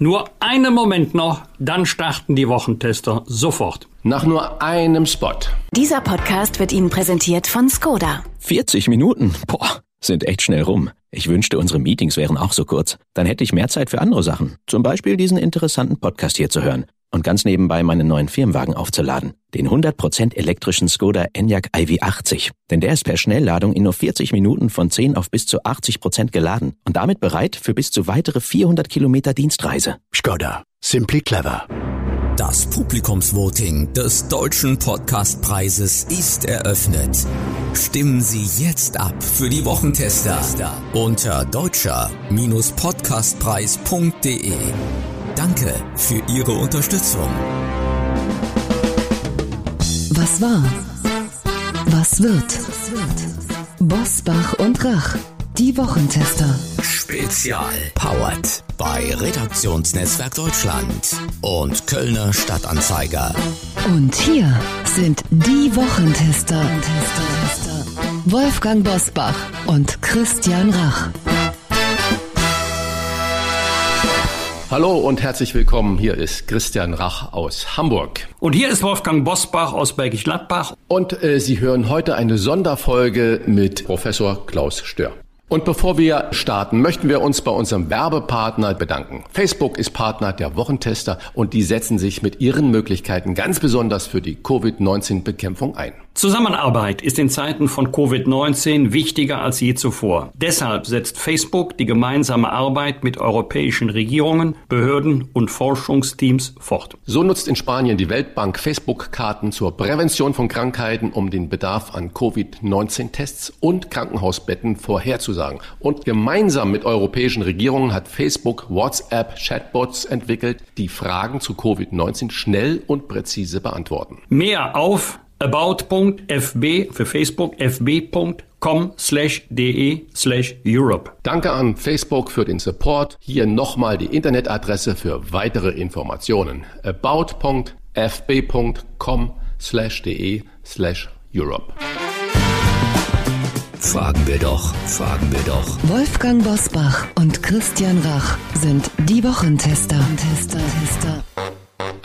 Nur einen Moment noch, dann starten die Wochentester sofort. Nach nur einem Spot. Dieser Podcast wird Ihnen präsentiert von Skoda. 40 Minuten? Boah, sind echt schnell rum. Ich wünschte, unsere Meetings wären auch so kurz. Dann hätte ich mehr Zeit für andere Sachen. Zum Beispiel diesen interessanten Podcast hier zu hören. Und ganz nebenbei meinen neuen Firmenwagen aufzuladen. Den 100% elektrischen Skoda Enyaq iV80. Denn der ist per Schnellladung in nur 40 Minuten von 10 auf bis zu 80% geladen. Und damit bereit für bis zu weitere 400 Kilometer Dienstreise. Skoda. Simply clever. Das Publikumsvoting des Deutschen Podcastpreises ist eröffnet. Stimmen Sie jetzt ab für die Wochentester unter deutscher-podcastpreis.de. Danke für Ihre Unterstützung. Was war? Was wird? Bosbach und Rach, die Wochentester. Spezial. Powered bei Redaktionsnetzwerk Deutschland und Kölner Stadtanzeiger. Und hier sind die Wochentester. Wolfgang Bosbach und Christian Rach. Hallo und herzlich willkommen. Hier ist Christian Rach aus Hamburg. Und hier ist Wolfgang Bosbach aus Bergisch Gladbach. Und äh, Sie hören heute eine Sonderfolge mit Professor Klaus Stör. Und bevor wir starten, möchten wir uns bei unserem Werbepartner bedanken. Facebook ist Partner der Wochentester und die setzen sich mit ihren Möglichkeiten ganz besonders für die Covid-19-Bekämpfung ein. Zusammenarbeit ist in Zeiten von Covid-19 wichtiger als je zuvor. Deshalb setzt Facebook die gemeinsame Arbeit mit europäischen Regierungen, Behörden und Forschungsteams fort. So nutzt in Spanien die Weltbank Facebook-Karten zur Prävention von Krankheiten, um den Bedarf an Covid-19-Tests und Krankenhausbetten vorherzusagen. Und gemeinsam mit europäischen Regierungen hat Facebook WhatsApp-Chatbots entwickelt, die Fragen zu Covid-19 schnell und präzise beantworten. Mehr auf about.fb für Facebook fb.com slash de slash Europe. Danke an Facebook für den Support. Hier nochmal die Internetadresse für weitere Informationen. about.fb.com slash de slash Europe. Fragen wir doch, fragen wir doch. Wolfgang Bosbach und Christian Rach sind die Wochentester. Tester, Tester.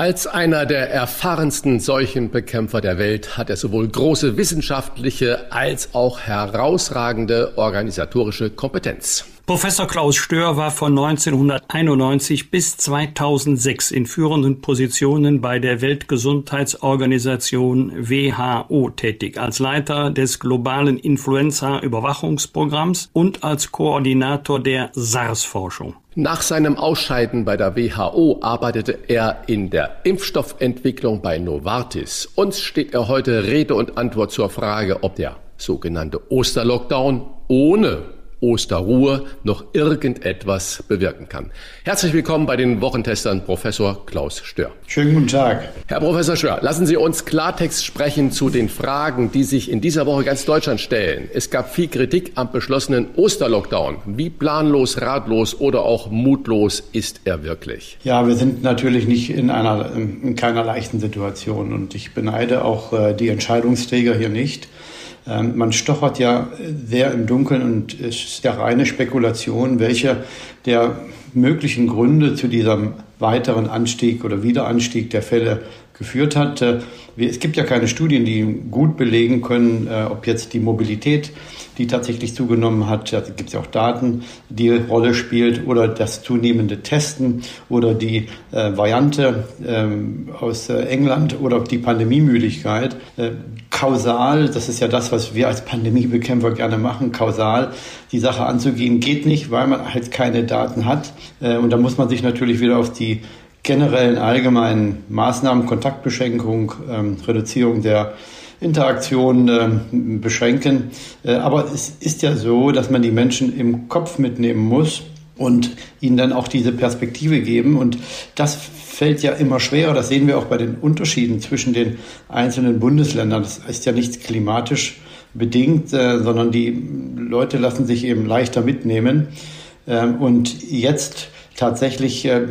Als einer der erfahrensten Seuchenbekämpfer der Welt hat er sowohl große wissenschaftliche als auch herausragende organisatorische Kompetenz. Professor Klaus Stör war von 1991 bis 2006 in führenden Positionen bei der Weltgesundheitsorganisation WHO tätig, als Leiter des globalen Influenza-Überwachungsprogramms und als Koordinator der SARS-Forschung. Nach seinem Ausscheiden bei der WHO arbeitete er in der Impfstoffentwicklung bei Novartis. Uns steht er heute Rede und Antwort zur Frage, ob der sogenannte Osterlockdown ohne Osterruhe noch irgendetwas bewirken kann. Herzlich willkommen bei den Wochentestern Professor Klaus Stör. Schönen guten Tag. Herr Professor Stör, lassen Sie uns Klartext sprechen zu den Fragen, die sich in dieser Woche ganz Deutschland stellen. Es gab viel Kritik am beschlossenen Osterlockdown. Wie planlos, ratlos oder auch mutlos ist er wirklich? Ja, wir sind natürlich nicht in einer in keiner leichten Situation und ich beneide auch äh, die Entscheidungsträger hier nicht. Ähm, man stochert ja sehr im Dunkeln und es ist ja reine Spekulation, welche der möglichen Gründe zu diesem weiteren Anstieg oder Wiederanstieg der Fälle geführt hat. Äh, es gibt ja keine Studien, die gut belegen können, äh, ob jetzt die Mobilität, die tatsächlich zugenommen hat, da gibt es ja auch Daten, die Rolle spielt, oder das zunehmende Testen oder die äh, Variante ähm, aus England oder die Pandemiemüdigkeit. Kausal, das ist ja das, was wir als Pandemiebekämpfer gerne machen, kausal die Sache anzugehen, geht nicht, weil man halt keine Daten hat. Und da muss man sich natürlich wieder auf die generellen allgemeinen Maßnahmen, Kontaktbeschränkung, ähm, Reduzierung der Interaktion ähm, beschränken. Äh, aber es ist ja so, dass man die Menschen im Kopf mitnehmen muss und ihnen dann auch diese Perspektive geben. Und das fällt ja immer schwerer. Das sehen wir auch bei den Unterschieden zwischen den einzelnen Bundesländern. Das ist ja nicht klimatisch bedingt, äh, sondern die Leute lassen sich eben leichter mitnehmen. Ähm, und jetzt tatsächlich äh,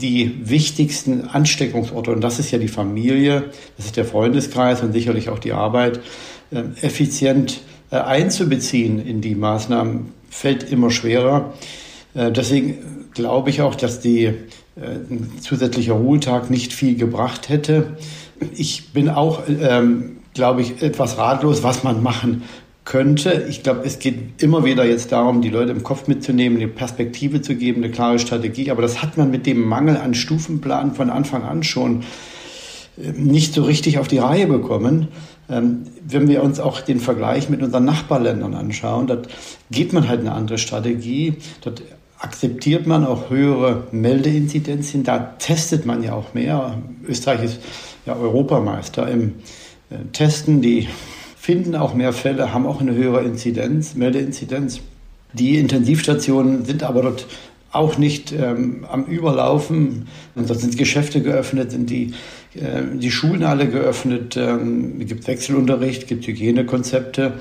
die wichtigsten Ansteckungsorte, und das ist ja die Familie, das ist der Freundeskreis und sicherlich auch die Arbeit, äh, effizient äh, einzubeziehen in die Maßnahmen, fällt immer schwerer. Äh, deswegen glaube ich auch, dass die ein zusätzlicher Ruhetag nicht viel gebracht hätte. Ich bin auch, ähm, glaube ich, etwas ratlos, was man machen könnte. Ich glaube, es geht immer wieder jetzt darum, die Leute im Kopf mitzunehmen, eine Perspektive zu geben, eine klare Strategie. Aber das hat man mit dem Mangel an Stufenplan von Anfang an schon nicht so richtig auf die Reihe bekommen. Ähm, wenn wir uns auch den Vergleich mit unseren Nachbarländern anschauen, dort geht man halt eine andere Strategie. Dort akzeptiert man auch höhere Meldeinzidenzien. Da testet man ja auch mehr. Österreich ist ja Europameister im äh, Testen. Die finden auch mehr Fälle, haben auch eine höhere Inzidenz, Meldeinzidenz. Die Intensivstationen sind aber dort auch nicht ähm, am Überlaufen. Und dort sind Geschäfte geöffnet, sind die, äh, die Schulen alle geöffnet, ähm, gibt Wechselunterricht, gibt Hygienekonzepte.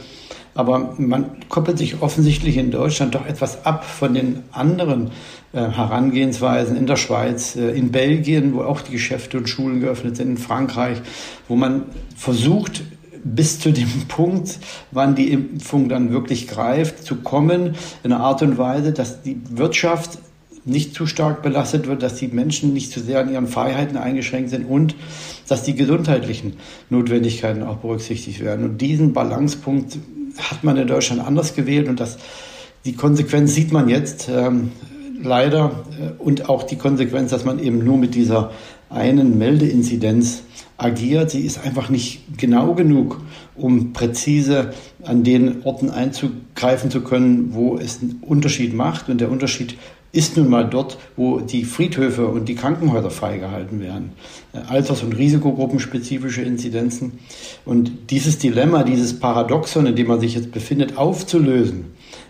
Aber man koppelt sich offensichtlich in Deutschland doch etwas ab von den anderen äh, Herangehensweisen in der Schweiz, äh, in Belgien, wo auch die Geschäfte und Schulen geöffnet sind, in Frankreich, wo man versucht, bis zu dem Punkt, wann die Impfung dann wirklich greift, zu kommen, in einer Art und Weise, dass die Wirtschaft nicht zu stark belastet wird, dass die Menschen nicht zu sehr an ihren Freiheiten eingeschränkt sind und dass die gesundheitlichen Notwendigkeiten auch berücksichtigt werden. Und diesen Balancepunkt hat man in Deutschland anders gewählt und das, die Konsequenz sieht man jetzt ähm, leider äh, und auch die Konsequenz, dass man eben nur mit dieser einen Meldeinzidenz agiert. Sie ist einfach nicht genau genug, um präzise an den Orten einzugreifen zu können, wo es einen Unterschied macht. Und der Unterschied ist nun mal dort, wo die Friedhöfe und die Krankenhäuser freigehalten werden. Alters- und Risikogruppenspezifische Inzidenzen. Und dieses Dilemma, dieses Paradoxon, in dem man sich jetzt befindet, aufzulösen,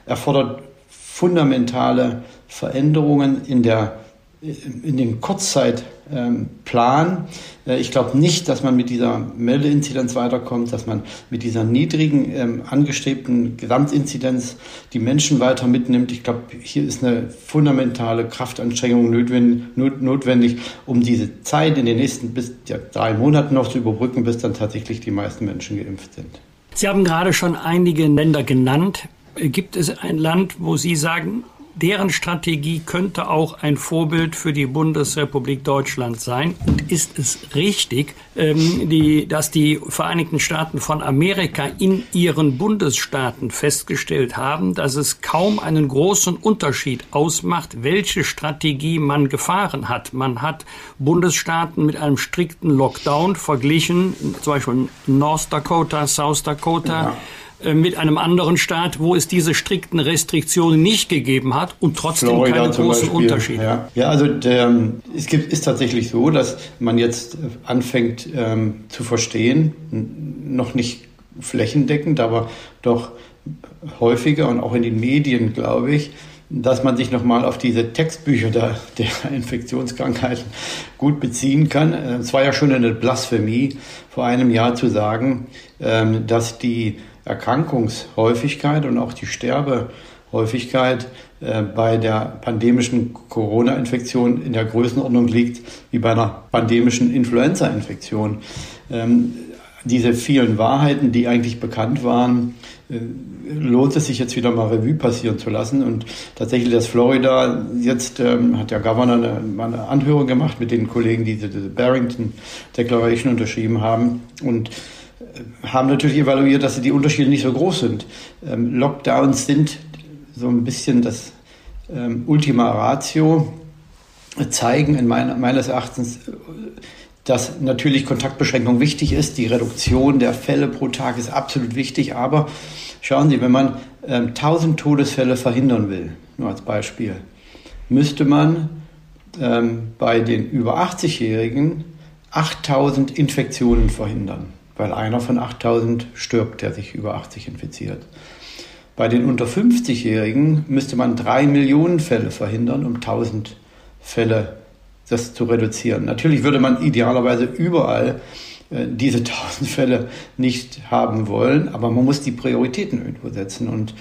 erfordert fundamentale Veränderungen in der in den Kurzzeitplan. Äh, ich glaube nicht, dass man mit dieser Meldeinzidenz weiterkommt, dass man mit dieser niedrigen ähm, angestrebten Gesamtinzidenz die Menschen weiter mitnimmt. Ich glaube, hier ist eine fundamentale Kraftanstrengung notwendig, um diese Zeit in den nächsten bis ja, drei Monaten noch zu überbrücken, bis dann tatsächlich die meisten Menschen geimpft sind. Sie haben gerade schon einige Länder genannt. Gibt es ein Land, wo Sie sagen, deren Strategie könnte auch ein Vorbild für die Bundesrepublik Deutschland sein. Und ist es richtig, ähm, die, dass die Vereinigten Staaten von Amerika in ihren Bundesstaaten festgestellt haben, dass es kaum einen großen Unterschied ausmacht, welche Strategie man gefahren hat. Man hat Bundesstaaten mit einem strikten Lockdown verglichen, zum Beispiel North Dakota, South Dakota. Ja mit einem anderen Staat, wo es diese strikten Restriktionen nicht gegeben hat und trotzdem Florida keine großen Beispiel. Unterschiede. Ja, ja also der, es gibt, ist tatsächlich so, dass man jetzt anfängt ähm, zu verstehen, noch nicht flächendeckend, aber doch häufiger und auch in den Medien, glaube ich, dass man sich nochmal auf diese Textbücher der, der Infektionskrankheiten gut beziehen kann. Es war ja schon eine Blasphemie, vor einem Jahr zu sagen, ähm, dass die Erkrankungshäufigkeit und auch die Sterbehäufigkeit äh, bei der pandemischen Corona-Infektion in der Größenordnung liegt wie bei einer pandemischen Influenza-Infektion. Ähm, diese vielen Wahrheiten, die eigentlich bekannt waren, äh, lohnt es sich jetzt wieder mal Revue passieren zu lassen. Und tatsächlich das Florida, jetzt ähm, hat der Governor eine, eine, Anhörung gemacht mit den Kollegen, die diese Barrington Declaration unterschrieben haben. Und haben natürlich evaluiert, dass die Unterschiede nicht so groß sind. Ähm, Lockdowns sind so ein bisschen das ähm, Ultima Ratio, zeigen in mein, meines Erachtens, dass natürlich Kontaktbeschränkung wichtig ist. Die Reduktion der Fälle pro Tag ist absolut wichtig. Aber schauen Sie, wenn man ähm, 1000 Todesfälle verhindern will, nur als Beispiel, müsste man ähm, bei den über 80-Jährigen 8000 Infektionen verhindern weil einer von 8000 stirbt, der sich über 80 infiziert. Bei den unter 50-Jährigen müsste man drei Millionen Fälle verhindern, um 1000 Fälle das zu reduzieren. Natürlich würde man idealerweise überall äh, diese 1000 Fälle nicht haben wollen, aber man muss die Prioritäten irgendwo setzen. Und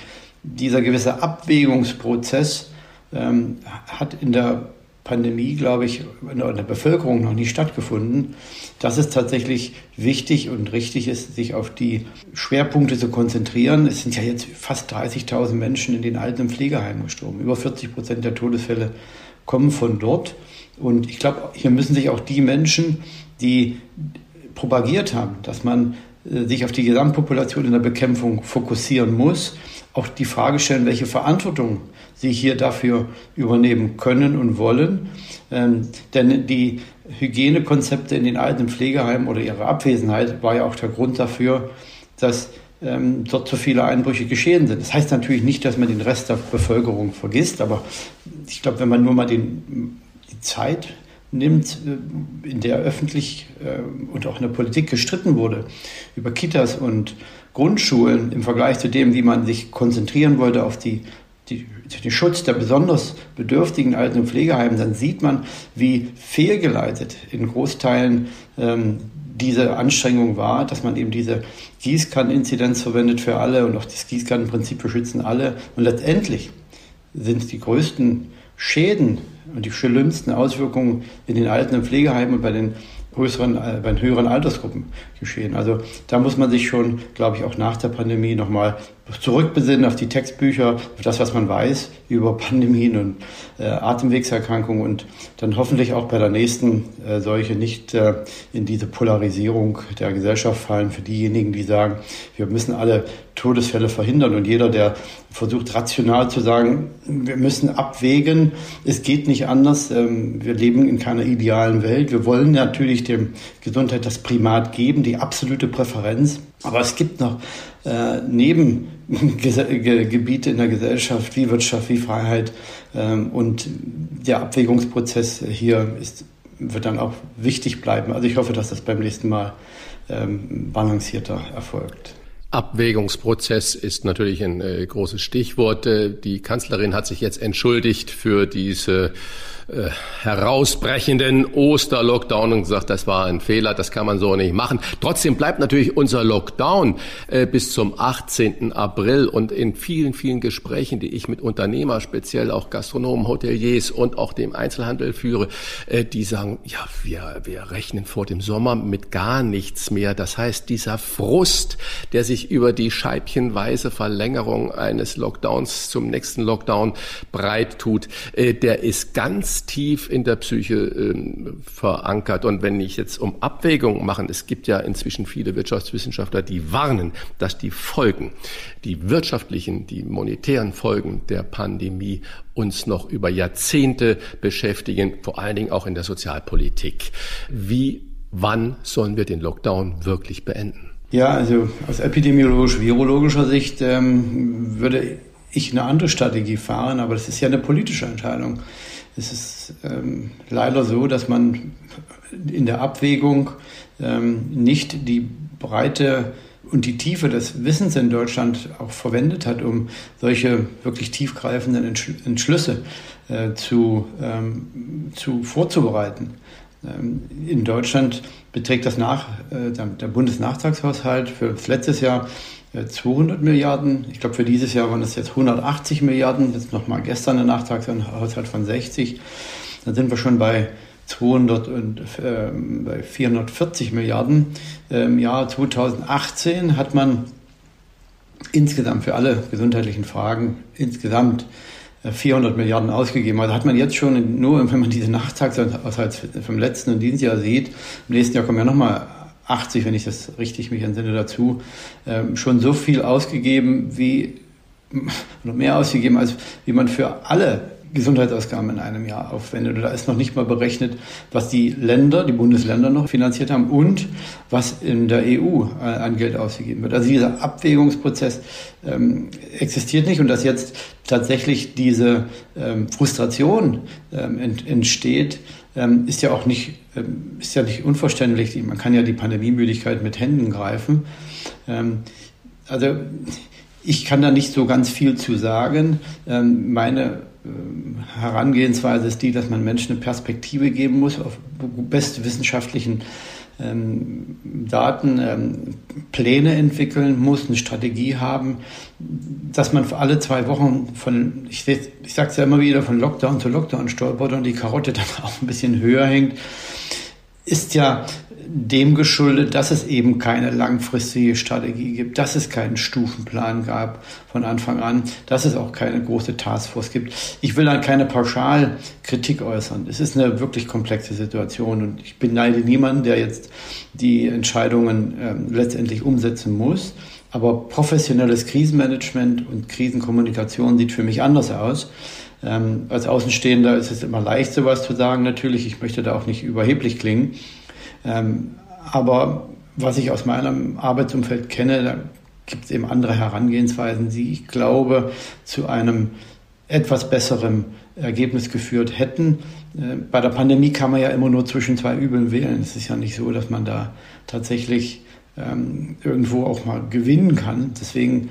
dieser gewisse Abwägungsprozess ähm, hat in der Pandemie, glaube ich, in der Bevölkerung noch nie stattgefunden, dass es tatsächlich wichtig und richtig ist, sich auf die Schwerpunkte zu konzentrieren. Es sind ja jetzt fast 30.000 Menschen in den Alten- Pflegeheimen gestorben. Über 40 Prozent der Todesfälle kommen von dort. Und ich glaube, hier müssen sich auch die Menschen, die propagiert haben, dass man äh, sich auf die Gesamtpopulation in der Bekämpfung fokussieren muss, auch die Frage stellen, welche Verantwortung sie hier dafür übernehmen können und wollen. Ähm, denn die Hygienekonzepte in den alten Pflegeheimen oder ihre Abwesenheit war ja auch der Grund dafür, dass ähm, dort so viele Einbrüche geschehen sind. Das heißt natürlich nicht, dass man den Rest der Bevölkerung vergisst, aber ich glaube, wenn man nur mal den, die Zeit nimmt, äh, in der öffentlich äh, und auch in der Politik gestritten wurde über Kitas und Grundschulen im Vergleich zu dem, wie man sich konzentrieren wollte auf die, die, den Schutz der besonders bedürftigen Alten- und Pflegeheimen, dann sieht man, wie fehlgeleitet in Großteilen ähm, diese Anstrengung war, dass man eben diese Gießkanneninzidenz verwendet für alle und auch das Gießkannenprinzip, wir schützen alle. Und letztendlich sind die größten Schäden und die schlimmsten Auswirkungen in den Alten- und Pflegeheimen und bei den größeren, äh, bei den höheren Altersgruppen geschehen. Also da muss man sich schon, glaube ich, auch nach der Pandemie nochmal zurückbesinnen auf die Textbücher, auf das, was man weiß über Pandemien und äh, Atemwegserkrankungen und dann hoffentlich auch bei der nächsten äh, Seuche nicht äh, in diese Polarisierung der Gesellschaft fallen für diejenigen, die sagen, wir müssen alle Todesfälle verhindern und jeder, der versucht rational zu sagen, wir müssen abwägen, es geht nicht anders, ähm, wir leben in keiner idealen Welt, wir wollen natürlich dem Gesundheit das Primat geben, die absolute Präferenz, aber es gibt noch äh, Nebengebiete in der Gesellschaft wie Wirtschaft, wie Freiheit. Ähm, und der Abwägungsprozess hier ist, wird dann auch wichtig bleiben. Also ich hoffe, dass das beim nächsten Mal ähm, balancierter erfolgt. Abwägungsprozess ist natürlich ein äh, großes Stichwort. Äh, die Kanzlerin hat sich jetzt entschuldigt für diese äh, herausbrechenden Osterlockdown und gesagt, das war ein Fehler, das kann man so nicht machen. Trotzdem bleibt natürlich unser Lockdown äh, bis zum 18. April und in vielen, vielen Gesprächen, die ich mit Unternehmer, speziell auch Gastronomen, Hoteliers und auch dem Einzelhandel führe, äh, die sagen, ja, wir, wir rechnen vor dem Sommer mit gar nichts mehr. Das heißt, dieser Frust, der sich über die scheibchenweise Verlängerung eines Lockdowns zum nächsten Lockdown breit tut, äh, der ist ganz tief in der Psyche äh, verankert. Und wenn ich jetzt um Abwägungen machen, es gibt ja inzwischen viele Wirtschaftswissenschaftler, die warnen, dass die Folgen, die wirtschaftlichen, die monetären Folgen der Pandemie uns noch über Jahrzehnte beschäftigen, vor allen Dingen auch in der Sozialpolitik. Wie, wann sollen wir den Lockdown wirklich beenden? Ja, also aus epidemiologisch-virologischer Sicht ähm, würde ich eine andere Strategie fahren, aber das ist ja eine politische Entscheidung es ist ähm, leider so, dass man in der Abwägung ähm, nicht die Breite und die Tiefe des Wissens in Deutschland auch verwendet hat, um solche wirklich tiefgreifenden Entschlüsse äh, zu, ähm, zu vorzubereiten. Ähm, in Deutschland beträgt das nach, äh, der Bundesnachtragshaushalt für letztes Jahr 200 Milliarden. Ich glaube, für dieses Jahr waren es jetzt 180 Milliarden. Jetzt nochmal gestern ein Nachtragshaushalt von 60. Dann sind wir schon bei 200 und äh, bei 440 Milliarden. Im Jahr 2018 hat man insgesamt für alle gesundheitlichen Fragen insgesamt 400 äh, Milliarden ausgegeben. Also hat man jetzt schon nur, wenn man diese Nachtragshaushalt vom letzten und dieses Jahr sieht, im nächsten Jahr kommen ja nochmal 80, wenn ich das richtig mich entsinne dazu, ähm, schon so viel ausgegeben wie, noch mehr ausgegeben, als wie man für alle Gesundheitsausgaben in einem Jahr aufwendet. Da ist noch nicht mal berechnet, was die Länder, die Bundesländer noch finanziert haben und was in der EU äh, an Geld ausgegeben wird. Also dieser Abwägungsprozess ähm, existiert nicht und dass jetzt tatsächlich diese ähm, Frustration ähm, ent, entsteht, ähm, ist ja auch nicht, ähm, ist ja nicht unverständlich. Man kann ja die Pandemiemüdigkeit mit Händen greifen. Ähm, also ich kann da nicht so ganz viel zu sagen. meine Herangehensweise ist die, dass man Menschen eine Perspektive geben muss auf beste wissenschaftlichen ähm, Daten, ähm, entwickeln muss, eine Strategie haben, dass man für alle zwei Wochen von, ich, ich sage es ja immer wieder, von Lockdown zu Lockdown stolpert und die Karotte dann auch ein bisschen höher hängt, ist ja dem geschuldet, dass es eben keine langfristige Strategie gibt, dass es keinen Stufenplan gab von Anfang an, dass es auch keine große Taskforce gibt. Ich will dann keine Pauschalkritik äußern. Es ist eine wirklich komplexe Situation und ich beneide niemanden, der jetzt die Entscheidungen äh, letztendlich umsetzen muss. Aber professionelles Krisenmanagement und Krisenkommunikation sieht für mich anders aus. Ähm, als Außenstehender ist es immer leicht, sowas zu sagen, natürlich. Ich möchte da auch nicht überheblich klingen. Ähm, aber was ich aus meinem Arbeitsumfeld kenne, da gibt es eben andere Herangehensweisen, die ich glaube zu einem etwas besseren Ergebnis geführt hätten. Äh, bei der Pandemie kann man ja immer nur zwischen zwei Übeln wählen. Es ist ja nicht so, dass man da tatsächlich ähm, irgendwo auch mal gewinnen kann. Deswegen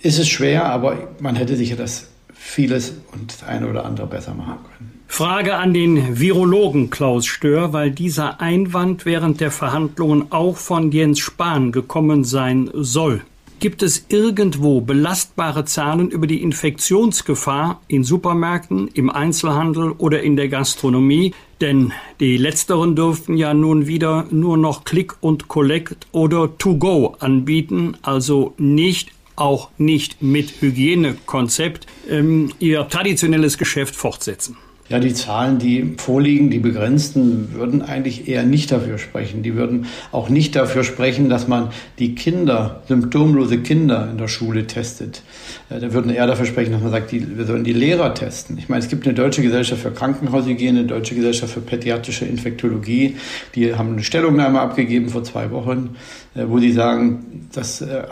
ist es schwer, aber man hätte sicher das vieles und das eine oder andere besser machen können. Frage an den Virologen Klaus Stör, weil dieser Einwand während der Verhandlungen auch von Jens Spahn gekommen sein soll. Gibt es irgendwo belastbare Zahlen über die Infektionsgefahr in Supermärkten, im Einzelhandel oder in der Gastronomie? Denn die letzteren dürften ja nun wieder nur noch Click und Collect oder To Go anbieten, also nicht auch nicht mit Hygienekonzept ähm, ihr traditionelles Geschäft fortsetzen. Ja, die Zahlen, die vorliegen, die begrenzten, würden eigentlich eher nicht dafür sprechen. Die würden auch nicht dafür sprechen, dass man die Kinder, symptomlose Kinder in der Schule testet. Äh, da würden eher dafür sprechen, dass man sagt, die, wir sollen die Lehrer testen. Ich meine, es gibt eine deutsche Gesellschaft für Krankenhaushygiene, eine deutsche Gesellschaft für pädiatrische Infektologie. Die haben eine Stellungnahme abgegeben vor zwei Wochen, äh, wo die sagen, das äh,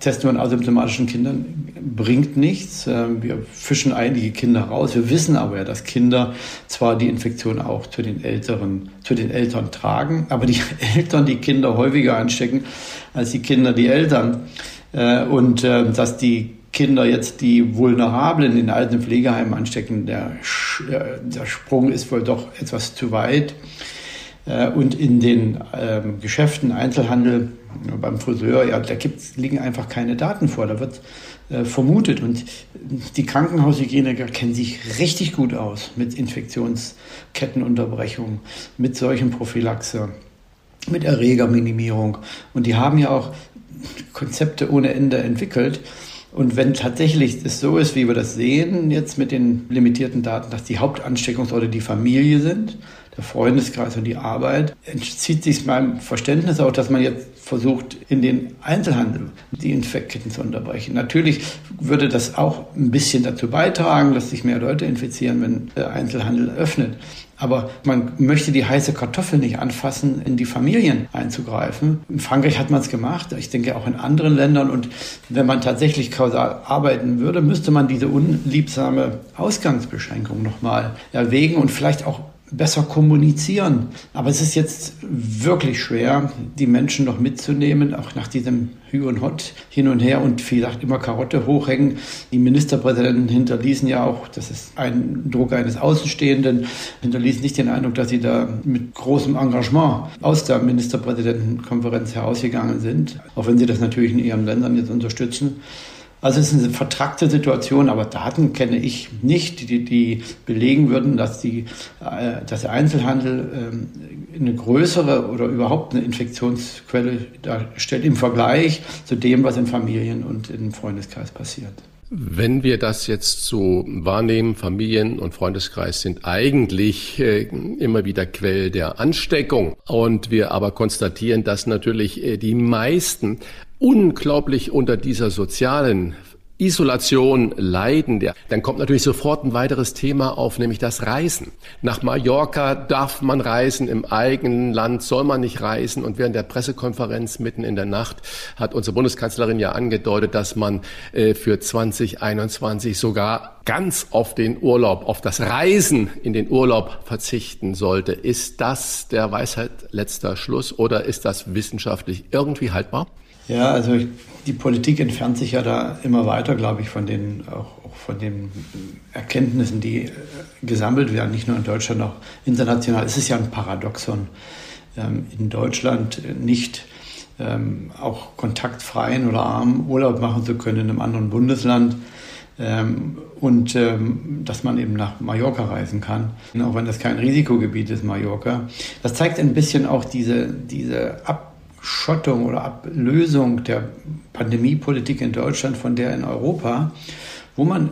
Testen von asymptomatischen Kindern bringt nichts. Wir fischen einige Kinder raus. Wir wissen aber ja, dass Kinder zwar die Infektion auch zu den Älteren, zu den Eltern tragen, aber die Eltern die Kinder häufiger anstecken als die Kinder die Eltern. Und dass die Kinder jetzt die Vulnerablen in alten Pflegeheimen anstecken, der, äh, der Sprung ist wohl doch etwas zu weit. Äh, und in den ähm, Geschäften, Einzelhandel, beim Friseur, ja, da gibt's, liegen einfach keine Daten vor. Da wird äh, vermutet. Und die Krankenhaushygieniker kennen sich richtig gut aus mit Infektionskettenunterbrechung, mit solchen Prophylaxe, mit Erregerminimierung. Und die haben ja auch Konzepte ohne Ende entwickelt. Und wenn tatsächlich es so ist, wie wir das sehen, jetzt mit den limitierten Daten, dass die Hauptansteckungsorte die Familie sind, der Freundeskreis und die Arbeit, entzieht sich meinem Verständnis auch, dass man jetzt versucht, in den Einzelhandel die Infektketten zu unterbrechen. Natürlich würde das auch ein bisschen dazu beitragen, dass sich mehr Leute infizieren, wenn der Einzelhandel öffnet. Aber man möchte die heiße Kartoffel nicht anfassen, in die Familien einzugreifen. In Frankreich hat man es gemacht, ich denke auch in anderen Ländern. Und wenn man tatsächlich kausal arbeiten würde, müsste man diese unliebsame Ausgangsbeschränkung nochmal erwägen und vielleicht auch besser kommunizieren. Aber es ist jetzt wirklich schwer, die Menschen noch mitzunehmen, auch nach diesem Hü und Hot hin und her und wie gesagt immer Karotte hochhängen. Die Ministerpräsidenten hinterließen ja auch, das ist ein Druck eines Außenstehenden, hinterließen nicht den Eindruck, dass sie da mit großem Engagement aus der Ministerpräsidentenkonferenz herausgegangen sind, auch wenn sie das natürlich in ihren Ländern jetzt unterstützen. Also es ist eine vertrackte Situation, aber Daten kenne ich nicht, die, die belegen würden, dass, die, äh, dass der Einzelhandel ähm, eine größere oder überhaupt eine Infektionsquelle darstellt im Vergleich zu dem, was in Familien und im Freundeskreis passiert. Wenn wir das jetzt so wahrnehmen, Familien und Freundeskreis sind eigentlich äh, immer wieder Quell der Ansteckung und wir aber konstatieren, dass natürlich äh, die meisten unglaublich unter dieser sozialen Isolation leiden, der, dann kommt natürlich sofort ein weiteres Thema auf, nämlich das Reisen. Nach Mallorca darf man reisen, im eigenen Land soll man nicht reisen. Und während der Pressekonferenz mitten in der Nacht hat unsere Bundeskanzlerin ja angedeutet, dass man äh, für 2021 sogar ganz auf den Urlaub, auf das Reisen in den Urlaub verzichten sollte. Ist das der Weisheit letzter Schluss oder ist das wissenschaftlich irgendwie haltbar? Ja, also die Politik entfernt sich ja da immer weiter, glaube ich, von den, auch, auch von den Erkenntnissen, die äh, gesammelt werden, nicht nur in Deutschland, auch international. Es ist ja ein Paradoxon, ähm, in Deutschland nicht ähm, auch kontaktfreien oder armen Urlaub machen zu können in einem anderen Bundesland. ähm, und ähm, dass man eben nach Mallorca reisen kann, auch wenn das kein Risikogebiet ist, Mallorca. Das zeigt ein bisschen auch diese, diese Abschottung oder Ablösung der Pandemiepolitik in Deutschland von der in Europa wo man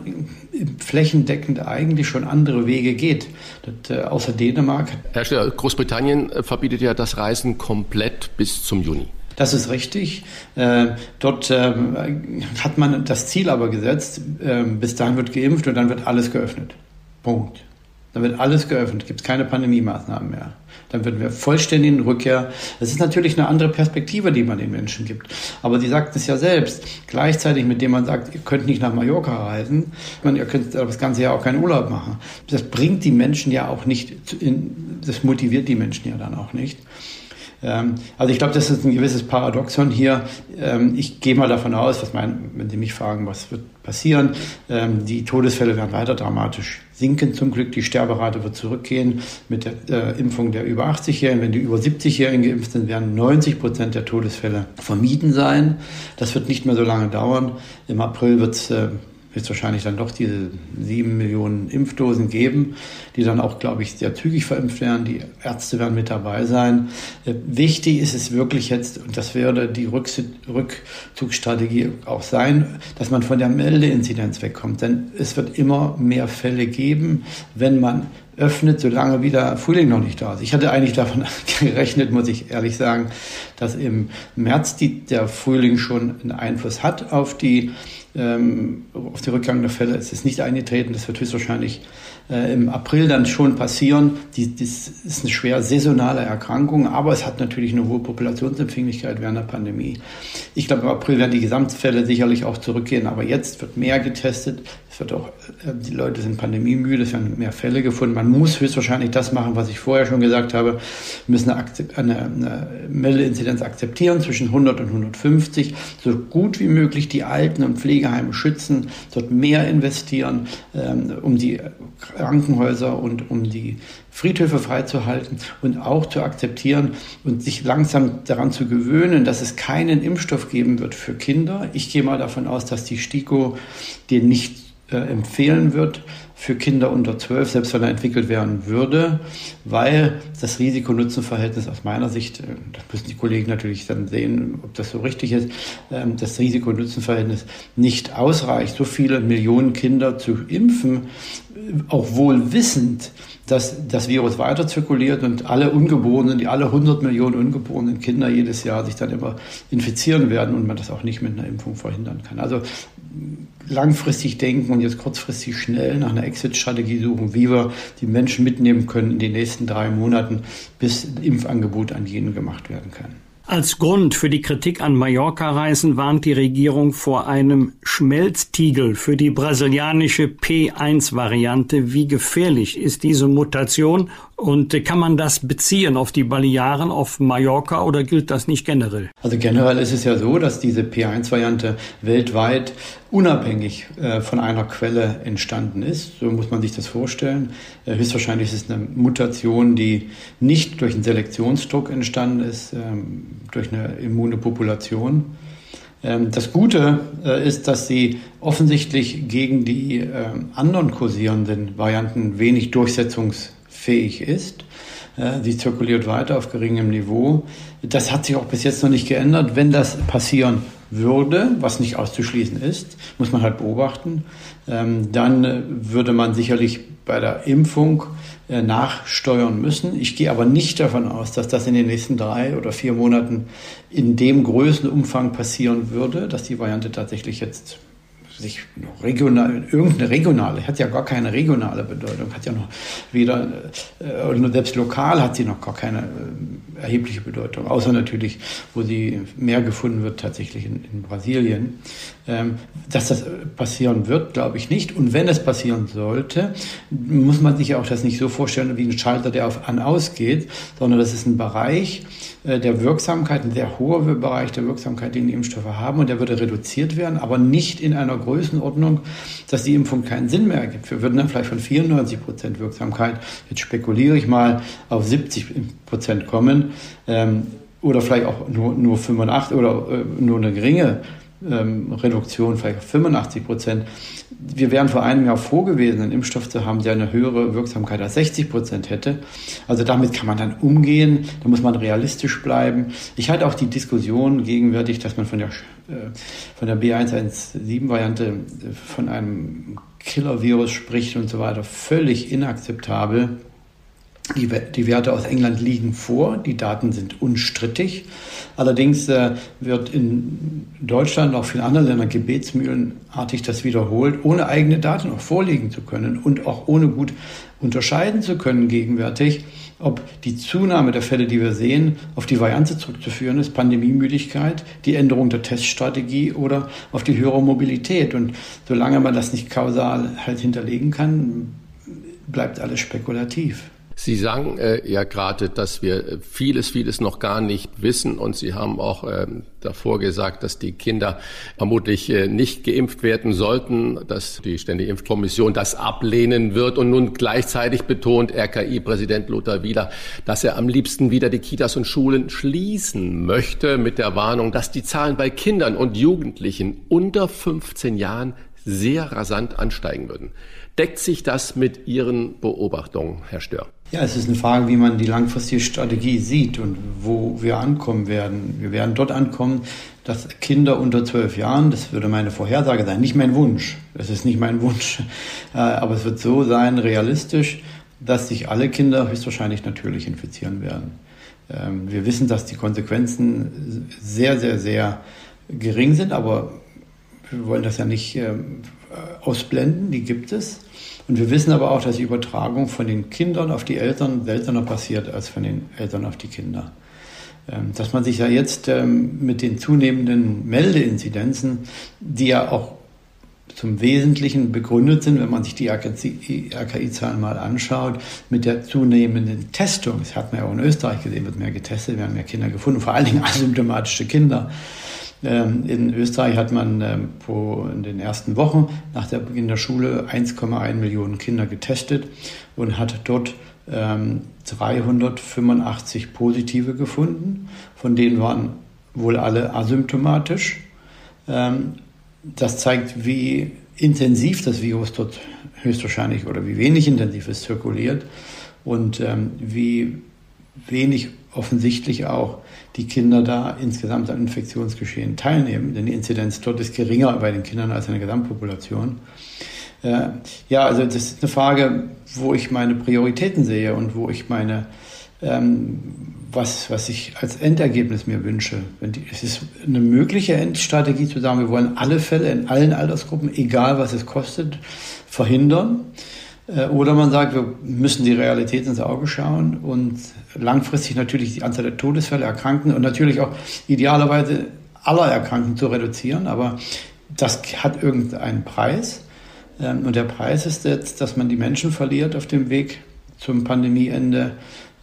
flächendeckend eigentlich schon andere Wege geht. Das, äh, außer Dänemark. Herr Stiller, Großbritannien äh, verbietet ja das Reisen komplett bis zum Juni. Das ist richtig. Äh, dort äh, hat man das Ziel aber gesetzt, äh, bis dahin wird geimpft und dann wird alles geöffnet. Punkt. Dann wird alles geöffnet, gibt es keine Pandemie-Maßnahmen mehr. Dann würden wir vollständig in Rückkehr. Das ist natürlich eine andere Perspektive, die man den Menschen gibt. Aber Sie sagten es ja selbst. Gleichzeitig, mit dem man sagt, ihr könnt nicht nach Mallorca reisen, man, ihr könnt das ganze Jahr auch keinen Urlaub machen. Das bringt die Menschen ja auch nicht, in, das motiviert die Menschen ja dann auch nicht. Ähm, also ich glaube, das ist ein gewisses Paradoxon hier. Ähm, ich gehe mal davon aus, was mein, wenn Sie mich fragen, was wird passieren, ähm, die Todesfälle werden weiter dramatisch sinken zum Glück. Die Sterberate wird zurückgehen mit der äh, Impfung der über 80-Jährigen. Wenn die über 70-Jährigen geimpft sind, werden 90 Prozent der Todesfälle vermieden sein. Das wird nicht mehr so lange dauern. Im April wird es äh, wird es wahrscheinlich dann doch diese sieben Millionen Impfdosen geben, die dann auch, glaube ich, sehr zügig verimpft werden. Die Ärzte werden mit dabei sein. Äh, wichtig ist es wirklich jetzt, und das werde die Rückzugsstrategie auch sein, dass man von der Meldeinzidenz wegkommt. Denn es wird immer mehr Fälle geben, wenn man öffnet, solange wieder Frühling noch nicht da ist. Ich hatte eigentlich davon gerechnet, muss ich ehrlich sagen, dass im März die, der Frühling schon einen Einfluss hat auf die ähm, auf den Rückgang der Fälle ist es nicht eingetreten. Das wird höchstwahrscheinlich äh, im April dann schon passieren. Die, das ist eine schwer saisonale Erkrankung, aber es hat natürlich eine hohe Populationsempfänglichkeit während der Pandemie. Ich glaube, im April werden die Gesamtfälle sicherlich auch zurückgehen, aber jetzt wird mehr getestet. Es wird auch, äh, die Leute sind pandemiemüde, es werden mehr Fälle gefunden. Man muss höchstwahrscheinlich das machen, was ich vorher schon gesagt habe. Wir müssen eine, eine, eine Meldeinzidenz akzeptieren zwischen 100 und 150, so gut wie möglich die Alten und Pflegeheime schützen, dort mehr investieren, ähm, um die Krankenhäuser und um die Friedhöfe freizuhalten und auch zu akzeptieren und sich langsam daran zu gewöhnen, dass es keinen Impfstoff geben wird für Kinder. Ich gehe mal davon aus, dass die STIKO den nicht äh, empfehlen wird für Kinder unter 12, selbst wenn er entwickelt werden würde, weil das Risiko-Nutzen-Verhältnis aus meiner Sicht, äh, das müssen die Kollegen natürlich dann sehen, ob das so richtig ist, ähm, das Risiko-Nutzen-Verhältnis nicht ausreicht, so viele Millionen Kinder zu impfen, auch wohl wissend, dass das Virus weiter zirkuliert und alle Ungeborenen, die alle 100 Millionen ungeborenen Kinder jedes Jahr sich dann immer infizieren werden und man das auch nicht mit einer Impfung verhindern kann. Also langfristig denken und jetzt kurzfristig schnell nach einer Exit-Strategie suchen, wie wir die Menschen mitnehmen können in den nächsten drei Monaten, bis Impfangebot an jeden gemacht werden kann. Als Grund für die Kritik an Mallorca-Reisen warnt die Regierung vor einem Schmelztiegel für die brasilianische P1-Variante. Wie gefährlich ist diese Mutation und kann man das beziehen auf die Balearen, auf Mallorca oder gilt das nicht generell? Also generell ist es ja so, dass diese P1-Variante weltweit unabhängig äh, von einer Quelle entstanden ist. So muss man sich das vorstellen. Äh, höchstwahrscheinlich ist es eine Mutation, die nicht durch einen Selektionsdruck entstanden ist, ähm, durch eine immune Population. Ähm, das Gute äh, ist, dass sie offensichtlich gegen die ähm, anderen kursierenden Varianten wenig durchsetzungs fähig ist. Sie zirkuliert weiter auf geringem Niveau. Das hat sich auch bis jetzt noch nicht geändert. Wenn das passieren würde, was nicht auszuschließen ist, muss man halt beobachten, ähm, dann würde man sicherlich bei der Impfung äh, nachsteuern müssen. Ich gehe aber nicht davon aus, dass das in den nächsten drei oder vier Monaten in dem Größenumfang passieren würde, dass die Variante tatsächlich jetzt sich regional, irgendeine regionale, hat ja gar keine regionale Bedeutung, hat ja noch weder, äh, selbst lokal hat sie noch gar keine äh, erhebliche Bedeutung, außer natürlich, wo sie mehr gefunden wird, tatsächlich in, in Brasilien. Ähm, dass das passieren wird, glaube ich nicht. Und wenn es passieren sollte, muss man sich auch das nicht so vorstellen wie ein Schalter, der auf an ausgeht, sondern das ist ein Bereich äh, der Wirksamkeit, ein sehr hoher Bereich der Wirksamkeit, den die Impfstoffe haben, und der würde reduziert werden, aber nicht in einer Größenordnung, dass die Impfung keinen Sinn mehr ergibt. Wir würden dann vielleicht von 94 Prozent Wirksamkeit, jetzt spekuliere ich mal, auf 70 Prozent kommen, ähm, oder vielleicht auch nur, nur 85 oder äh, nur eine geringe ähm, Reduktion, vielleicht 85 Prozent. Wir wären vor einem Jahr froh gewesen, einen Impfstoff zu haben, der eine höhere Wirksamkeit als 60 Prozent hätte. Also damit kann man dann umgehen, da muss man realistisch bleiben. Ich halte auch die Diskussion gegenwärtig, dass man von der, äh, von der B117-Variante äh, von einem Killer-Virus spricht und so weiter, völlig inakzeptabel. Die, die, Werte aus England liegen vor, die Daten sind unstrittig. Allerdings äh, wird in Deutschland und auch vielen anderen Ländern gebetsmühlenartig das wiederholt, ohne eigene Daten auch vorlegen zu können und auch ohne gut unterscheiden zu können gegenwärtig, ob die Zunahme der Fälle, die wir sehen, auf die Variante zurückzuführen ist, Pandemiemüdigkeit, die Änderung der Teststrategie oder auf die höhere Mobilität. Und solange man das nicht kausal halt hinterlegen kann, bleibt alles spekulativ. Sie sagen äh, ja gerade, dass wir vieles, vieles noch gar nicht wissen und Sie haben auch äh, davor gesagt, dass die Kinder vermutlich äh, nicht geimpft werden sollten, dass die Ständige Impfkommission das ablehnen wird und nun gleichzeitig betont RKI-Präsident Lothar Wieler, dass er am liebsten wieder die Kitas und Schulen schließen möchte mit der Warnung, dass die Zahlen bei Kindern und Jugendlichen unter 15 Jahren sehr rasant ansteigen würden. Deckt sich das mit Ihren Beobachtungen, Herr Stör? Ja, es ist eine Frage, wie man die langfristige Strategie sieht und wo wir ankommen werden. Wir werden dort ankommen, dass Kinder unter zwölf Jahren, das würde meine Vorhersage sein, nicht mein Wunsch, das ist nicht mein Wunsch, äh, aber es wird so sein, realistisch, dass sich alle Kinder höchstwahrscheinlich natürlich infizieren werden. Ähm, wir wissen, dass die Konsequenzen sehr, sehr, sehr gering sind, aber wir wollen das ja nicht ähm, ausblenden, die gibt es. Und wir wissen aber auch, dass die Übertragung von den Kindern auf die Eltern seltener passiert als von den Eltern auf die Kinder. Ähm, dass man sich ja jetzt ähm, mit den zunehmenden Meldeinzidenzen, die ja auch zum Wesentlichen begründet sind, wenn man sich die RKI-Zahlen mal anschaut, mit der zunehmenden Testung. Das hat man ja auch in Österreich gesehen, wird mehr getestet, wir haben mehr Kinder gefunden, vor allen Dingen asymptomatische Kinder. Ähm, in Österreich hat man ähm, in den ersten Wochen nach der Beginn der Schule 1,1 Millionen Kinder getestet und hat dort 385 ähm, Positive gefunden. Von denen waren wohl alle asymptomatisch. Das zeigt, wie intensiv das Virus dort höchstwahrscheinlich oder wie wenig intensiv es zirkuliert und wie wenig offensichtlich auch die Kinder da insgesamt am Infektionsgeschehen teilnehmen, denn die Inzidenz dort ist geringer bei den Kindern als in der Gesamtpopulation. Äh, ja, also das ist eine Frage, wo ich meine Prioritäten sehe und wo ich meine, ähm, was, was ich als Endergebnis mir wünsche. Die, es ist eine mögliche Endstrategie zu sagen, wir wollen alle Fälle in allen Altersgruppen, egal was es kostet, verhindern. Äh, oder man sagt, wir müssen die Realität ins Auge schauen und langfristig natürlich die Anzahl der Todesfälle, Erkrankten und natürlich auch idealerweise aller Erkrankten zu reduzieren. Aber das hat irgendeinen Preis. Ähm, und der Preis ist jetzt, dass man die Menschen verliert auf dem Weg zum Pandemieende.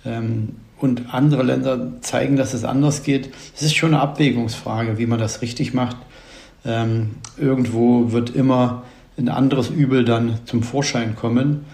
Ähm, und andere Länder zeigen, dass es anders geht. Es ist schon eine Abwägungsfrage, wie man das richtig macht. Ähm, irgendwo wird immer ein anderes Übel dann zum Vorschein kommen.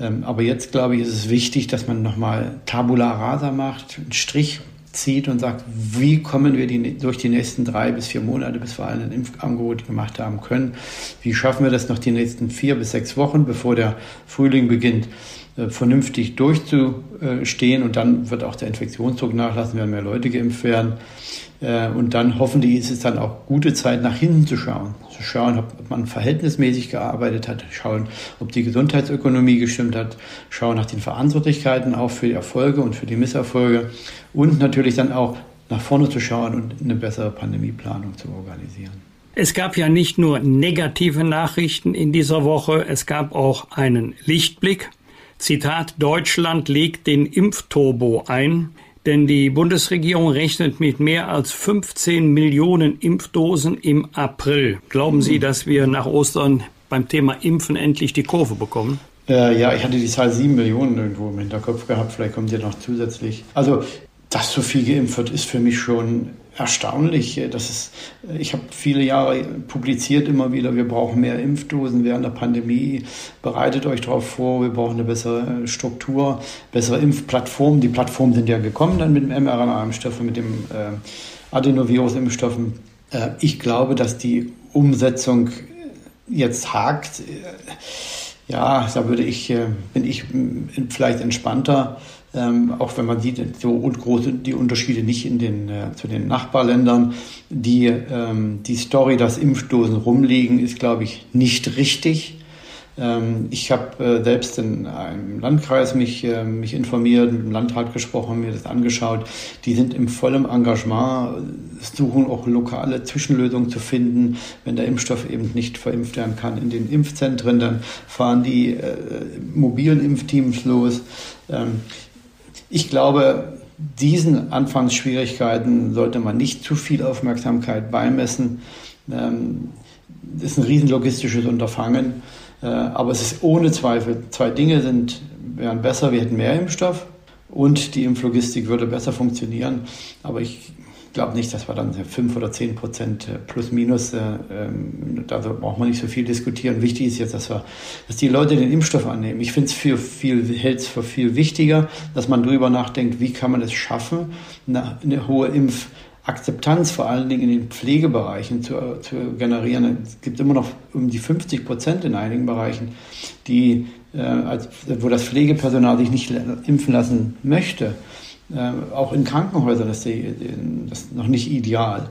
Ähm, aber jetzt, glaube ich, ist es wichtig, dass man nochmal Tabula rasa macht, einen Strich zieht und sagt, wie kommen wir die, durch die nächsten drei bis vier Monate, bis wir ein Impfangebot gemacht haben können. Wie schaffen wir das noch die nächsten vier bis sechs Wochen, bevor der Frühling beginnt, vernünftig durchzustehen und dann wird auch der Infektionsdruck nachlassen, werden mehr Leute geimpft werden. Äh, und dann hoffentlich ist es dann auch gute Zeit, nach hinten zu schauen. Zu schauen, ob man verhältnismäßig gearbeitet hat, schauen, ob die Gesundheitsökonomie gestimmt hat, schauen nach den Verantwortlichkeiten auch für die Erfolge und für die Misserfolge und natürlich dann auch nach vorne zu schauen und eine bessere Pandemieplanung zu organisieren. Es gab ja nicht nur negative Nachrichten in dieser Woche, es gab auch einen Lichtblick. Zitat Deutschland legt den Impfturbo ein. Denn die Bundesregierung rechnet mit mehr als 15 Millionen Impfdosen im April. Glauben Sie, dass wir nach Ostern beim Thema Impfen endlich die Kurve bekommen? Äh, ja, ich hatte die Zahl 7 Millionen irgendwo im Hinterkopf gehabt. Vielleicht kommt ja noch zusätzlich. Also, dass so viel geimpft wird, ist für mich schon erstaunlich. Das ist, ich habe viele Jahre publiziert immer wieder, wir brauchen mehr Impfdosen während der Pandemie. Bereitet euch darauf vor, wir brauchen eine bessere Struktur, bessere Impfplattformen. Die Plattformen sind ja gekommen dann mit dem mRNA-Impfstoff, mit dem äh, Adenovirus-Impfstoffen. Äh, ich glaube, dass die Umsetzung jetzt hakt. Ja, da würde ich, äh, bin ich vielleicht entspannter, ähm, auch wenn man sieht, so große die Unterschiede nicht in den, äh, zu den Nachbarländern. Die, ähm, die Story, dass Impfdosen rumliegen, ist, glaube ich, nicht richtig. Ähm, ich habe äh, selbst in einem Landkreis mich, äh, mich informiert, mit dem Landrat gesprochen, mir das angeschaut. Die sind im vollen Engagement, suchen auch lokale Zwischenlösungen zu finden. Wenn der Impfstoff eben nicht verimpft werden kann in den Impfzentren, dann fahren die äh, mobilen Impfteams los. Ähm, ich glaube, diesen Anfangsschwierigkeiten sollte man nicht zu viel Aufmerksamkeit beimessen. Ähm, das ist ein riesen logistisches Unterfangen. Äh, aber es ist ohne Zweifel, zwei Dinge sind, wären besser, wir hätten mehr Impfstoff und die Impflogistik würde besser funktionieren. Aber ich glaube nicht, dass wir dann fünf oder zehn Prozent äh, plus minus, äh, ähm, da braucht man nicht so viel diskutieren. Wichtig ist jetzt, dass wir, dass die Leute den Impfstoff annehmen. Ich finde es für viel, hält es für viel wichtiger, dass man darüber nachdenkt, wie kann man es schaffen, eine, eine hohe Impf Akzeptanz vor allen Dingen in den Pflegebereichen zu, zu generieren. Es gibt immer noch um die 50 Prozent in einigen Bereichen, die, äh, als, wo das Pflegepersonal sich nicht impfen lassen möchte. Äh, auch in Krankenhäusern ist die, das noch nicht ideal.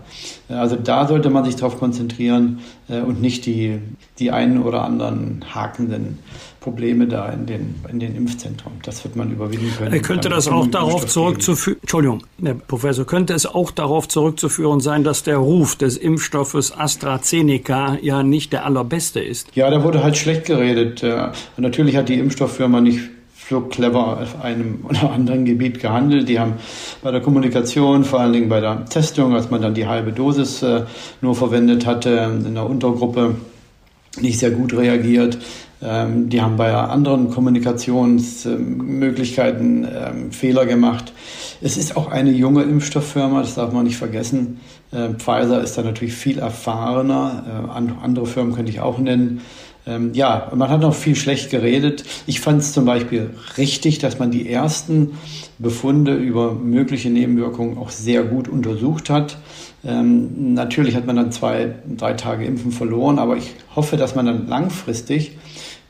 Äh, also da sollte man sich darauf konzentrieren äh, und nicht die, die einen oder anderen hakenden Probleme da in den, in den Impfzentren. Das wird man überwinden können. Könnte das auch darauf zurückzuführen, Entschuldigung, Herr Professor, könnte es auch darauf zurückzuführen sein, dass der Ruf des Impfstoffes AstraZeneca ja nicht der allerbeste ist? Ja, da wurde halt schlecht geredet. Und natürlich hat die Impfstofffirma nicht so clever auf einem oder anderen Gebiet gehandelt. Die haben bei der Kommunikation, vor allen Dingen bei der Testung, als man dann die halbe Dosis äh, nur verwendet hatte, in der Untergruppe nicht sehr gut reagiert. Ähm, die haben bei anderen Kommunikationsmöglichkeiten ähm, Fehler gemacht. Es ist auch eine junge Impfstofffirma, das darf man nicht vergessen. Äh, Pfizer ist da natürlich viel erfahrener. Äh, andere Firmen könnte ich auch nennen. Ähm, ja, man hat noch viel schlecht geredet. Ich fand es zum Beispiel richtig, dass man die ersten Befunde über mögliche Nebenwirkungen auch sehr gut untersucht hat. Ähm, natürlich hat man dann zwei, drei Tage Impfen verloren, aber ich hoffe, dass man dann langfristig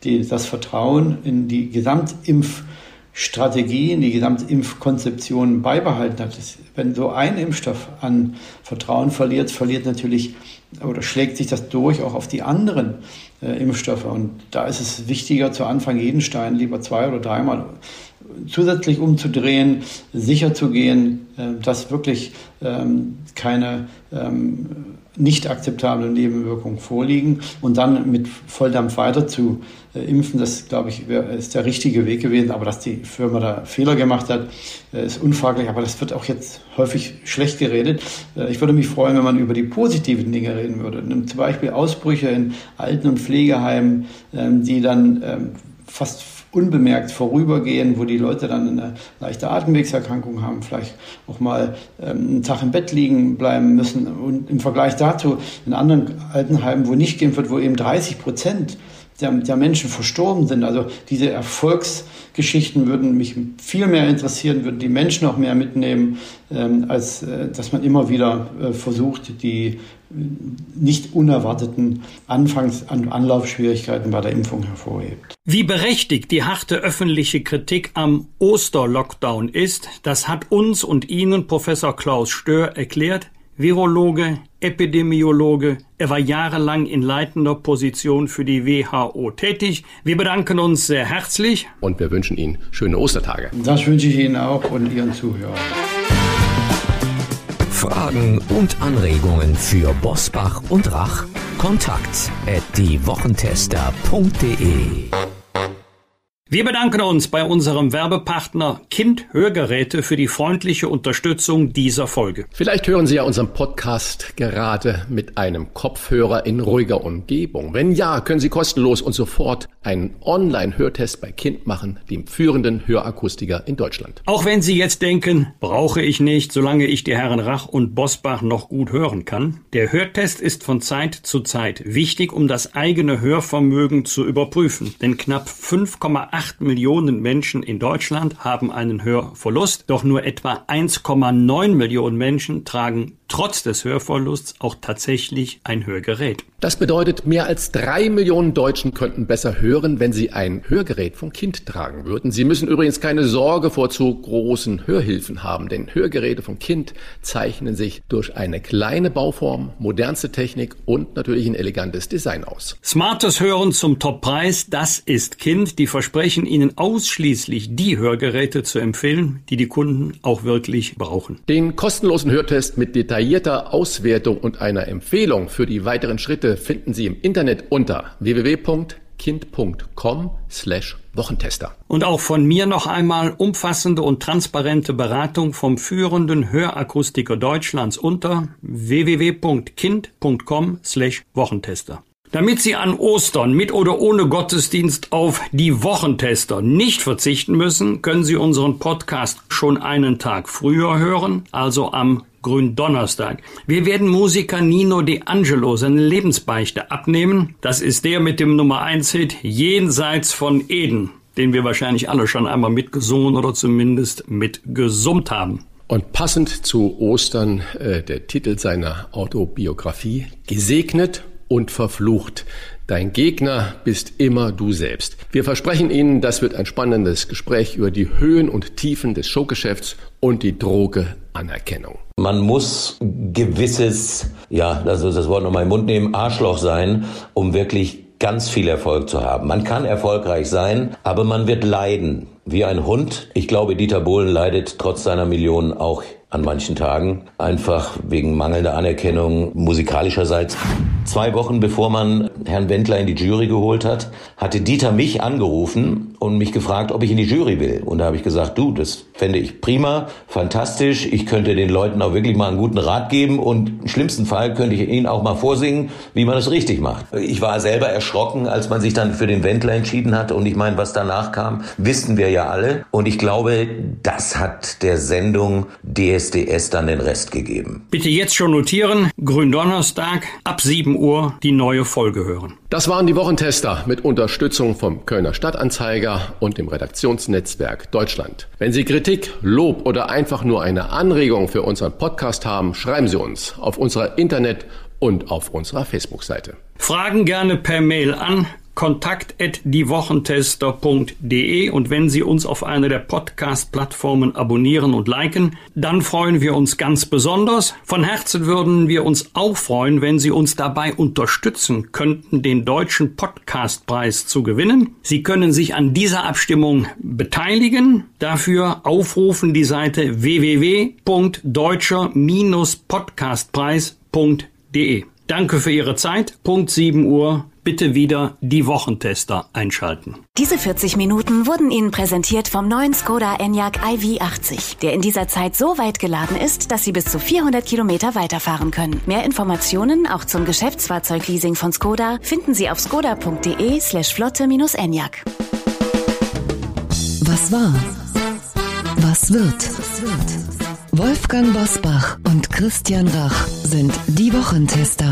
die, das Vertrauen in die Gesamtimpfstrategie, in die Gesamtimpfkonzeption beibehalten hat. Wenn so ein Impfstoff an Vertrauen verliert, verliert natürlich oder schlägt sich das durch auch auf die anderen äh, Impfstoffe. Und da ist es wichtiger, zu Anfang jeden Stein lieber zwei oder dreimal zusätzlich umzudrehen, sicher zu gehen, äh, dass wirklich ähm, keine ähm, nicht akzeptable Nebenwirkungen vorliegen und dann mit Volldampf weiter zu äh, impfen, das glaube ich ist der richtige Weg gewesen. Aber dass die Firma da Fehler gemacht hat, äh, ist unfraglich. Aber das wird auch jetzt häufig schlecht geredet. Ich würde mich freuen, wenn man über die positiven Dinge reden würde. Zum Beispiel Ausbrüche in Alten- und Pflegeheimen, ähm, die dann fast unbemerkt vorübergehen, wo die Leute dann eine leichte Atemwegserkrankung haben, vielleicht auch mal ähm, einen Tag im Bett liegen bleiben müssen. Und im Vergleich dazu in anderen Altenheimen, wo nicht geimpft wird, wo eben 30 Prozent der, der Menschen verstorben sind. Also diese Erfolgsgeschichten würden mich viel mehr interessieren, würden die Menschen auch mehr mitnehmen, ähm, als äh, dass man immer wieder äh, versucht, die nicht unerwarteten Anfangs- an Anlaufschwierigkeiten bei der Impfung hervorhebt. Wie berechtigt die harte öffentliche Kritik am Osterlockdown ist, das hat uns und Ihnen Professor Klaus Stör erklärt, Virologe, Epidemiologe. Er war jahrelang in leitender Position für die WHO tätig. Wir bedanken uns sehr herzlich. Und wir wünschen Ihnen schöne Ostertage. Das wünsche ich Ihnen auch und Ihren Zuhörern. Fragen und Anregungen für Bosbach und Rach? Kontakt at diewochentester.de wir bedanken uns bei unserem Werbepartner Kind Hörgeräte für die freundliche Unterstützung dieser Folge. Vielleicht hören Sie ja unseren Podcast gerade mit einem Kopfhörer in ruhiger Umgebung. Wenn ja, können Sie kostenlos und sofort einen Online-Hörtest bei Kind machen, dem führenden Hörakustiker in Deutschland. Auch wenn Sie jetzt denken, brauche ich nicht, solange ich die Herren Rach und Bosbach noch gut hören kann. Der Hörtest ist von Zeit zu Zeit wichtig, um das eigene Hörvermögen zu überprüfen. Denn knapp 5,8 8 Millionen Menschen in Deutschland haben einen Hörverlust, doch nur etwa 1,9 Millionen Menschen tragen trotz des Hörverlusts auch tatsächlich ein Hörgerät. Das bedeutet, mehr als drei Millionen Deutschen könnten besser hören, wenn sie ein Hörgerät vom Kind tragen würden. Sie müssen übrigens keine Sorge vor zu großen Hörhilfen haben, denn Hörgeräte vom Kind zeichnen sich durch eine kleine Bauform, modernste Technik und natürlich ein elegantes Design aus. Smartes Hören zum Toppreis, das ist Kind. Die versprechen Ihnen ausschließlich die Hörgeräte zu empfehlen, die die Kunden auch wirklich brauchen. Den kostenlosen Hörtest mit detaillierter Auswertung und einer Empfehlung für die weiteren Schritte finden Sie im Internet unter www.kind.com slash Wochentester. Und auch von mir noch einmal umfassende und transparente Beratung vom führenden Hörakustiker Deutschlands unter www.kind.com slash Wochentester. Damit Sie an Ostern mit oder ohne Gottesdienst auf die Wochentester nicht verzichten müssen, können Sie unseren Podcast schon einen Tag früher hören, also am Gründonnerstag. Wir werden Musiker Nino De Angelo seine Lebensbeichte abnehmen. Das ist der mit dem Nummer 1 Hit Jenseits von Eden, den wir wahrscheinlich alle schon einmal mitgesungen oder zumindest mitgesummt haben. Und passend zu Ostern äh, der Titel seiner Autobiografie Gesegnet und verflucht. Dein Gegner bist immer du selbst. Wir versprechen Ihnen, das wird ein spannendes Gespräch über die Höhen und Tiefen des Showgeschäfts und die Droge Anerkennung. Man muss gewisses, ja, das ist das Wort nochmal im Mund nehmen, Arschloch sein, um wirklich ganz viel Erfolg zu haben. Man kann erfolgreich sein, aber man wird leiden. Wie ein Hund. Ich glaube, Dieter Bohlen leidet trotz seiner Millionen auch an manchen Tagen, einfach wegen mangelnder Anerkennung musikalischerseits. Zwei Wochen bevor man Herrn Wendler in die Jury geholt hat, hatte Dieter mich angerufen und mich gefragt, ob ich in die Jury will. Und da habe ich gesagt, du, das fände ich prima, fantastisch. Ich könnte den Leuten auch wirklich mal einen guten Rat geben und im schlimmsten Fall könnte ich ihnen auch mal vorsingen, wie man es richtig macht. Ich war selber erschrocken, als man sich dann für den Wendler entschieden hat. Und ich meine, was danach kam, wissen wir ja alle. Und ich glaube, das hat der Sendung DSDS dann den Rest gegeben. Bitte jetzt schon notieren, Gründonnerstag ab 7 Uhr die neue Folge hören. Das waren die Wochentester mit Unterstützung vom Kölner Stadtanzeiger und dem Redaktionsnetzwerk Deutschland. Wenn Sie Kritik, Lob oder einfach nur eine Anregung für unseren Podcast haben, schreiben Sie uns auf unserer Internet- und auf unserer Facebook-Seite. Fragen gerne per Mail an kontakt@diewochentester.de und wenn Sie uns auf einer der Podcast-Plattformen abonnieren und liken, dann freuen wir uns ganz besonders. Von Herzen würden wir uns auch freuen, wenn Sie uns dabei unterstützen könnten, den deutschen Podcastpreis zu gewinnen. Sie können sich an dieser Abstimmung beteiligen. Dafür aufrufen die Seite www.deutscher-podcastpreis.de. Danke für Ihre Zeit. Punkt 7 Uhr bitte wieder die Wochentester einschalten. Diese 40 Minuten wurden Ihnen präsentiert vom neuen Skoda Enyaq iV80, der in dieser Zeit so weit geladen ist, dass Sie bis zu 400 Kilometer weiterfahren können. Mehr Informationen auch zum Geschäftsfahrzeugleasing von Skoda finden Sie auf skoda.de slash flotte-enyaq. Was war? Was wird? Wolfgang Bosbach und Christian Rach sind die Wochentester.